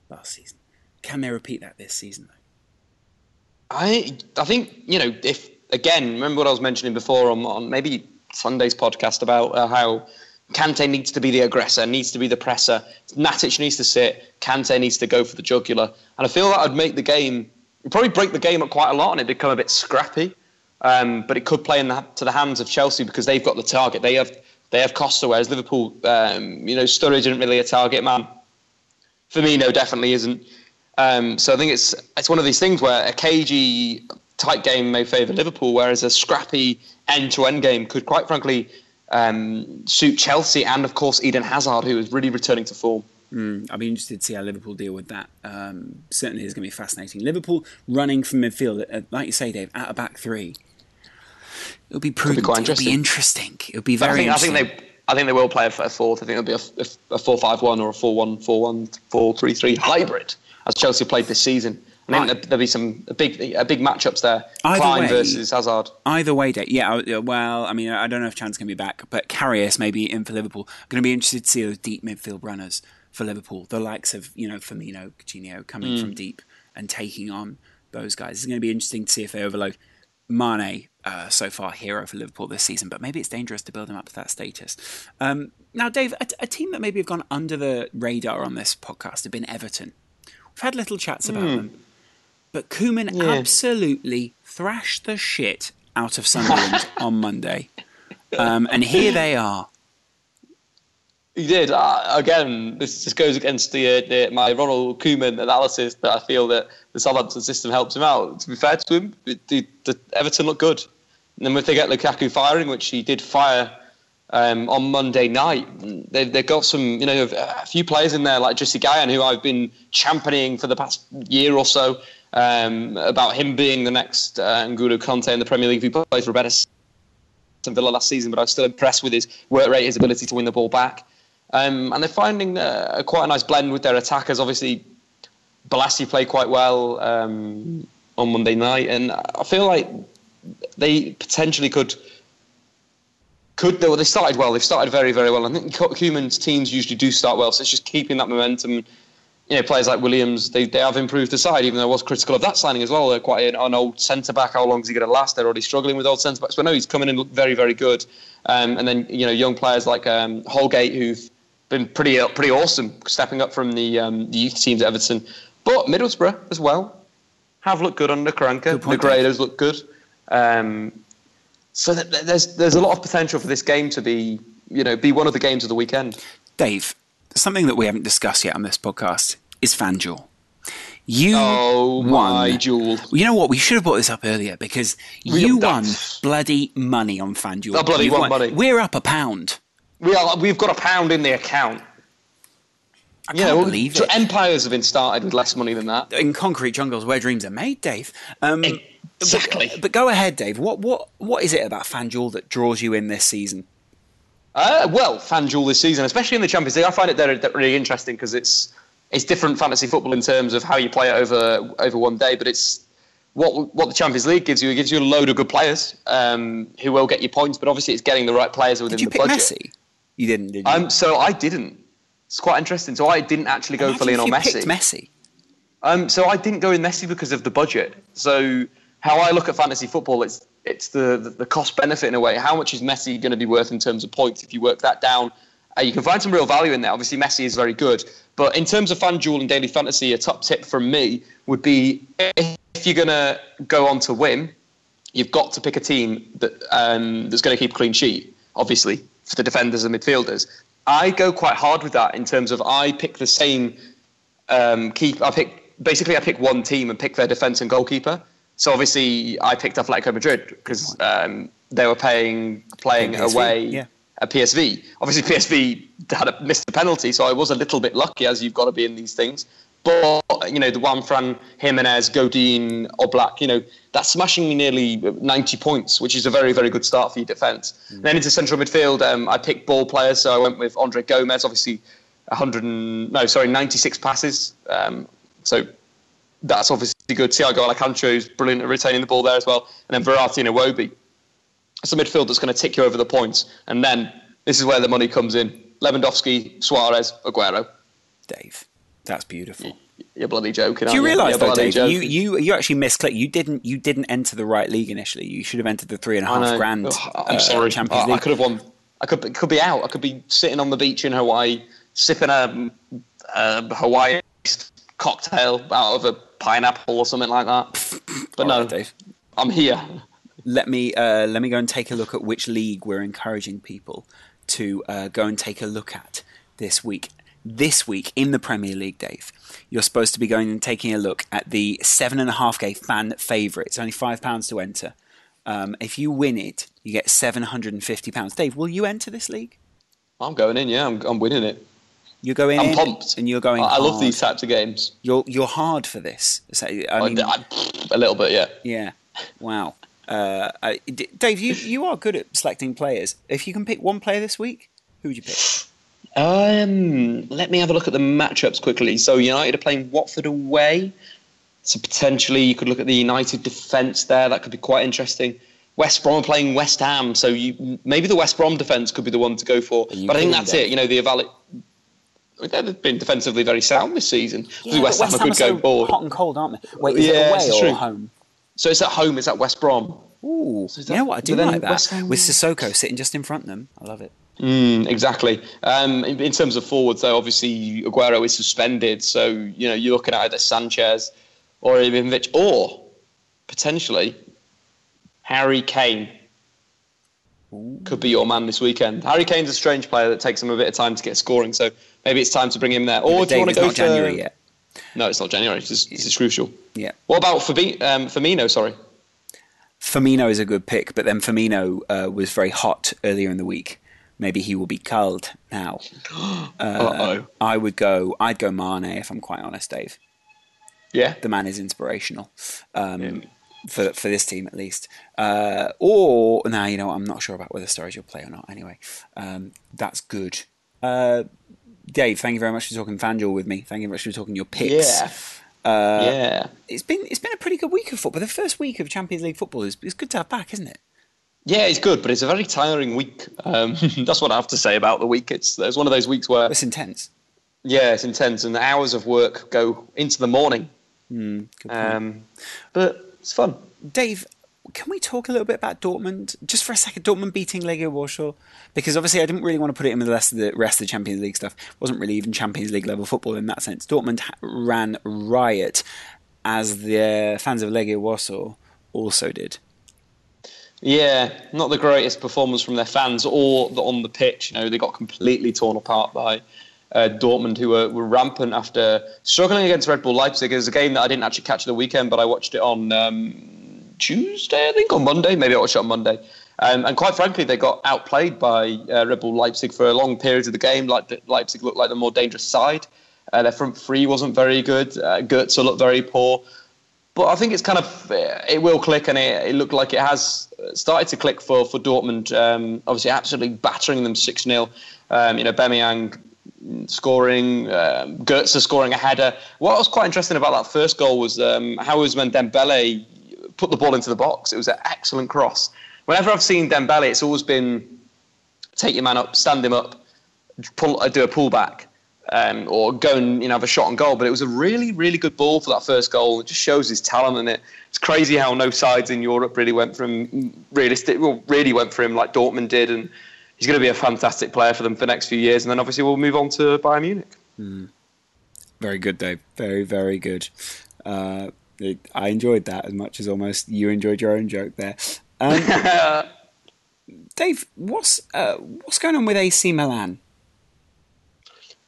last season. Can they repeat that this season? Though? I I think you know if again remember what I was mentioning before on, on maybe Sunday's podcast about uh, how Kante needs to be the aggressor, needs to be the presser. Matic needs to sit. Kante needs to go for the jugular, and I feel that would make the game probably break the game up quite a lot, and it'd become a bit scrappy. Um, but it could play the, to the hands of Chelsea because they've got the target. They have they have Costa, whereas Liverpool, um, you know, Sturridge isn't really a target man. Firmino definitely isn't. Um, so I think it's it's one of these things where a cagey tight game may favour Liverpool, whereas a scrappy end-to-end game could, quite frankly, um, suit Chelsea and, of course, Eden Hazard, who is really returning to form. I'd be interested to see how Liverpool deal with that. Um, certainly, it's going to be fascinating. Liverpool running from midfield, uh, like you say, Dave, at a back three. It'll be prudent. It'll be interesting. It'll be very. I think, I think they. I think they will play a, a fourth. I think it'll be a, a, a 4-5-1 or a 4-1, 4-1, 4-3-3 hybrid, as Chelsea played this season. I think there- there'll be some a big, a big matchups there. Either Clyne way- versus Hazard. Either way, Dave. Yeah, uh, uh, well, I mean, I don't know if Chan's going to be back, but Karius may be in for Liverpool. going to be interested to see those deep midfield runners for Liverpool. The likes of, you know, Firmino, Coutinho coming from mm. deep and taking on those guys. It's going to be interesting to see if they overload. Mane, uh, so far, hero for Liverpool this season, but maybe it's dangerous to build him up to that status. Um, now, Dave, a, a team that maybe have gone under the radar on this podcast have been Everton. We've had little chats about them. But Koeman Yeah. absolutely thrashed the shit out of Sunderland on Monday. Um, and here they are. He did. Uh, again, this just goes against the, uh, the my Ronald Koeman analysis that I feel that the Southampton system helps him out. To be fair to him, the, the Everton look good. And then if they get Lukaku firing, which he did fire um, on Monday night, they've, they've got some, you know, a few players in there like Jesse Guyan, who I've been championing for the past year or so um, about him being the next uh, N'Golo Kante in the Premier League. He played for better Aston Villa last season, but I was still impressed with his work rate, his ability to win the ball back. Um, and they're finding uh, quite a nice blend with their attackers. Obviously, Bolasie played quite well um, on Monday night, and I feel like they potentially could. Could they, well, they started well. They've started very, very well. I think Koeman's teams usually do start well, so it's just keeping that momentum. You know, players like Williams, they, they have improved the side, even though I was critical of that signing as well. They're quite an, an old centre back. How long is he going to last? They're already struggling with old centre backs, but no, he's coming in look very, very good. Um, and then you know, young players like um, Holgate, who've been pretty pretty awesome, stepping up from the um, the youth teams at Everton. But Middlesbrough as well have looked good under Karanka. Point, Negredo's look good. Um, so th- th- there's there's a lot of potential for this game to be you know be one of the games of the weekend. Dave, something that we haven't discussed yet on this podcast is FanDuel. You Oh won. my jewel! You know what? We should have brought this up earlier because you won bloody money on FanDuel. I bloody won won- money. We're up a pound. We are we've got a pound in the account. I You can't know, believe it. empires have been started with less money than that. in concrete jungles where dreams are made, Dave. Um, Exactly. But, but go ahead, Dave. What what what is it about FanDuel that draws you in this season? Uh, well, FanDuel this season, especially in the Champions League, I find it they're, they're really interesting because it's it's different fantasy football in terms of how you play it over over one day, but it's what what the Champions League gives you, it gives you a load of good players um, who will get you points. But obviously, it's getting the right players within the budget. Messi? You didn't, did you? Um, so I didn't. It's quite interesting. So I didn't actually go Imagine for Lionel you Messi. Messi. Um, so I didn't go in Messi because of the budget. So how I look at fantasy football, it's it's the the, the cost benefit in a way. How much is Messi going to be worth in terms of points? If you work that down, uh, you can find some real value in there. Obviously, Messi is very good, but in terms of FanDuel and daily fantasy, a top tip from me would be if you're going to go on to win, you've got to pick a team that um, that's going to keep a clean sheet. Obviously, for the defenders and midfielders, I go quite hard with that in terms of I pick the same um, keep. I pick basically I pick one team and pick their defense and goalkeeper. So obviously I picked up Atletico Madrid because um, they were paying playing PSV, away yeah. at PSV. Obviously PSV had a, missed a penalty, so I was a little bit lucky, as you've got to be in these things. But you know the Juan Fran Jimenez, Godin, Oblak, you know that's smashing me nearly 90 points, which is a very very good start for your defence. Then into central midfield, um, I picked ball players, so I went with Andre Gomes, obviously 100 and, no sorry 96 passes. Um, so that's obviously good. Thiago Alcantara is brilliant at retaining the ball there as well, and then Verratti and Iwobi. It's a midfield that's going to tick you over the points, and then this is where the money comes in: Lewandowski, Suarez, Aguero. Dave, that's beautiful. You're bloody joking. Do you realise You're though, bloody Dave? You, joking. you you actually misclicked. You didn't you didn't enter the right league initially. You should have entered the three and a half grand. Ugh, I'm uh, sorry. Champions I, League. I could have won. I could could be out. I could be sitting on the beach in Hawaii, sipping a, a Hawaii cocktail out of a pineapple or something like that. But All no, right, Dave. I'm here. Let me uh, let me go and take a look at which league we're encouraging people to uh, go and take a look at this week. This week in the Premier League, Dave, you're supposed to be going and taking a look at the seven and a half k fan favourite. It's only five pounds to enter. Um, if you win it, you get seven hundred and fifty pounds. Dave, will you enter this league? I'm going in. Yeah, I'm, I'm winning it. You're going I'm in, pumped. and you're going. I, I love these types of games. You're you're hard for this. So, I I mean, I- a little bit, yeah. yeah. Wow. Uh, I- Dave, you you are good at selecting players. If you can pick one player this week, who would you pick? Um, let me have a look at the matchups quickly. So United are playing Watford away. So potentially you could look at the United defence there. That could be quite interesting. West Brom are playing West Ham, so you maybe the West Brom defence could be the one to go for. But I think that's it. You know, the They've been defensively very sound this season. Yeah, West Ham are good are so going forward. hot and cold, aren't they? Wait, is Yeah, it away or true. home? So it's at home. It's at West Brom. Ooh, is you know what? I do like that with Sissoko sitting just in front of them. I love it. Mm, exactly. Um, in, in terms of forwards, though, obviously Aguero is suspended, so you know you're looking at either Sanchez or Ibrahimovic, or potentially Harry Kane could be your man this weekend. Harry Kane's a strange player that takes him a bit of time to get scoring, so maybe it's time to bring him there. Or But do you want to go for January yet. No, it's not January. This is, crucial. Yeah. What about Fabi- um, Firmino? Sorry. Firmino is a good pick, but then Firmino uh, was very hot earlier in the week. Maybe he will be cold now. Uh, Uh-oh. I would go. I'd go Mane if I'm quite honest, Dave. Yeah. The man is inspirational um, for for this team at least. Uh, or now you know I'm not sure about whether Sturridge will play or not. Anyway, um, that's good. Uh, Dave, thank you very much for talking FanDuel with me. Thank you very much for talking your picks. Yeah. Uh, yeah. It's been it's been a pretty good week of football. The first week of Champions League football is it's good to have back, isn't it? Yeah, it's good, but it's a very tiring week. Um, that's what I have to say about the week. It's, it's one of those weeks where It's intense. Yeah, it's intense, and the hours of work go into the morning. Good point. Um, but it's fun. Dave, can we talk a little bit about Dortmund just for a second? Dortmund beating Legia Warsaw because obviously I didn't really want to put it in with the rest of the rest of the Champions League stuff. It wasn't really even Champions League level football in that sense. Dortmund ran riot, as the uh, fans of Legia Warsaw also did. Yeah, not the greatest performance from their fans or the, on the pitch. You know, they got completely torn apart by uh, Dortmund, who were, were rampant after struggling against Red Bull Leipzig. It was a game that I didn't actually catch the weekend, but I watched it on um, Tuesday, I think, on Monday. Maybe I watched it on Monday. Um, and quite frankly, they got outplayed by uh, Red Bull Leipzig for a long period of the game. Leipzig looked like the more dangerous side. Uh, their front three wasn't very good. Uh, Goetze looked very poor. But I think it's kind of it will click, and it, it looked like it has started to click for for Dortmund. Um, obviously, absolutely battering them six 0 um, You know, Aubameyang scoring, um, Goetze scoring a header. What was quite interesting about that first goal was um, how Ousmane Dembele put the ball into the box. It was an excellent cross. Whenever I've seen Dembele, it's always been take your man up, stand him up, pull, uh, do a pullback, um, or go and you know have a shot on goal. But it was a really, really good ball for that first goal. It just shows his talent, and it it's crazy how no sides in Europe really went for him. Realistic, well, really went for him like Dortmund did, and he's going to be a fantastic player for them for the next few years. And then obviously we'll move on to Bayern Munich. Mm. Very good, Dave. Very, very good. Uh, it, I enjoyed that as much as almost you enjoyed your own joke there. Um, Dave, what's uh, what's going on with AC Milan?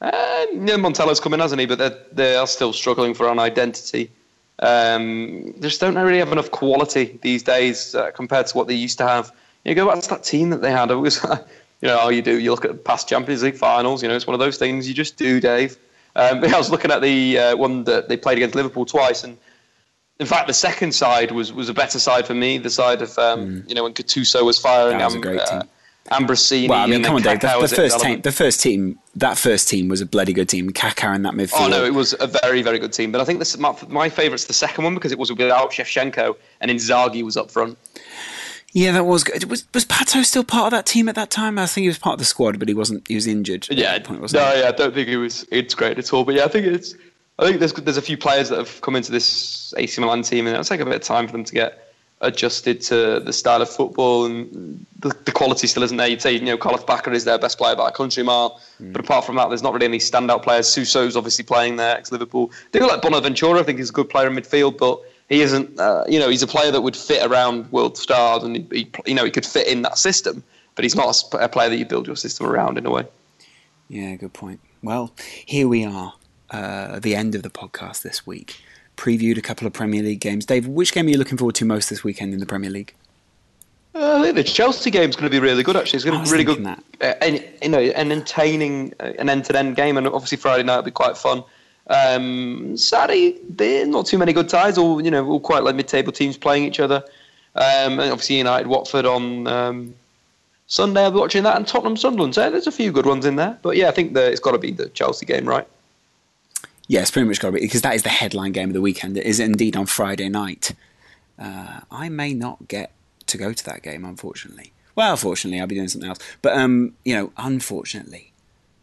Uh, Montella''s coming, hasn't he? But they're, they are still struggling for an identity. Um, they just don't really have enough quality these days uh, compared to what they used to have. You go back to that team that they had. It was, you know, all you do, you look at past Champions League finals. You know, it's one of those things you just do, Dave. Um, I was looking at the uh, one that they played against Liverpool twice, and in fact, the second side was, was a better side for me. The side of um, mm. you know when Gattuso was firing. That was a great uh, team. Ambrosini. Well, I mean, come on, Dave. The, the first team, the first team, that first team was a bloody good team. Kaká in that midfield. Oh no, it was a very, very good team. But I think this my, my favourite's the second one because it was without Shevchenko and Inzaghi was up front. Yeah, that was good. Was was Pato still part of that team at that time? I think he was part of the squad, but he wasn't. He was injured. Yeah, point, no, he? yeah, I don't think he was integrated at all. But yeah, I think it's. I think there's there's a few players that have come into this AC Milan team, and it'll take a bit of time for them to get adjusted to the style of football, and the, the quality still isn't there. You'd say, you know, Carlos Bacca is their best player by a country mile, mm. but apart from that, there's not really any standout players. Suso's obviously playing there, ex Liverpool. They like Bonaventura. I think he's a good player in midfield, but he isn't. Uh, you know, he's a player that would fit around world stars, and he, he, you know he could fit in that system. But he's not a, a, player that you build your system around in a way. Yeah, good point. Well, here we are, uh, at the end of the podcast this week. Previewed a couple of Premier League games. Dave, which game are you looking forward to most this weekend in the Premier League? Uh, I think the Chelsea game is going to be really good. Actually, it's going to be really good. That. Uh, and, you know, an entertaining, uh, an end-to-end game, and obviously Friday night will be quite fun. Um, Saturday, there not too many good ties, all you know, all quite like mid-table teams playing each other. Um, and obviously United, Watford on um, Sunday. I'll be watching that, and Tottenham, Sunderland. So there's a few good ones in there. But yeah, I think it's got to be the Chelsea game, right? Yeah, it's pretty much got to be because that is the headline game of the weekend. It is indeed on Friday night. Uh, I may not get to go to that game, unfortunately. Well, fortunately, I'll be doing something else. But um, you know, unfortunately,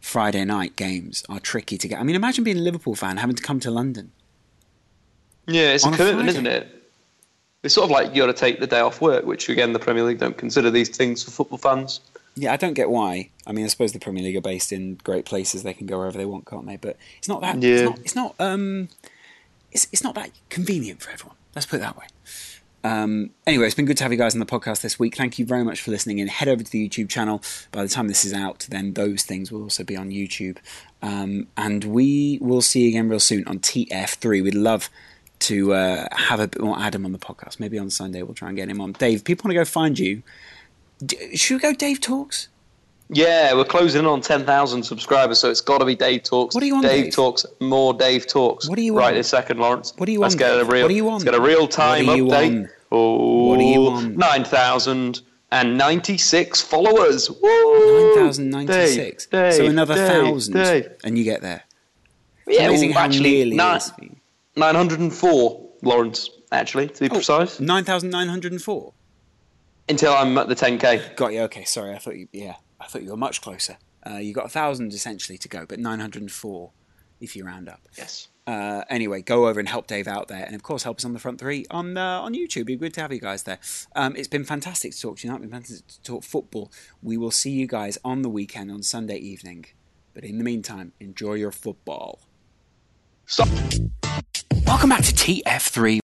Friday night games are tricky to get. I mean, imagine being a Liverpool fan having to come to London. Yeah, it's a commitment, isn't it? It's sort of like you got to take the day off work, which again the Premier League don't consider these things for football fans. Yeah, I don't get why. I mean, I suppose the Premier League are based in great places; they can go wherever they want, can't they? But it's not that. Yeah. It's not. It's not, um, it's, it's not that convenient for everyone. Let's put it that way. Um, anyway, it's been good to have you guys on the podcast this week. Thank you very much for listening in. Head over to the YouTube channel. By the time this is out, then those things will also be on YouTube. Um, and we will see you again real soon on TF3. We'd love to uh, have a bit more Adam on the podcast. Maybe on Sunday we'll try and get him on. Dave, people want to go find you. should we go Dave Talks? Yeah, we're closing in on 10,000 subscribers, so it's got to be Dave Talks. What do you want, Dave, Dave? Talks, more Dave Talks. What do you want? Right this second, Laurence. What do you want? Let's get a real, what do you want? Let's get a real time update. Oh, what do you want? 9,096 followers. Woo! 9,096. So another thousand, and you get there. It's yeah, amazing well, how actually, nine, 904, Laurence, actually, to be oh, precise. 9,904? Until I'm at the 10k. Got you. Okay, sorry. I thought you. Yeah, I thought you were much closer. Uh, you got a thousand essentially to go, but 904 if you round up. Yes. Uh, anyway, go over and help Dave out there, and of course, help us on the front three on uh, on YouTube. It'd be good to have you guys there. Um, it's been fantastic to talk to you. It's been fantastic to talk football. We will see you guys on the weekend on Sunday evening. But in the meantime, enjoy your football. Stop. Welcome back to TF3.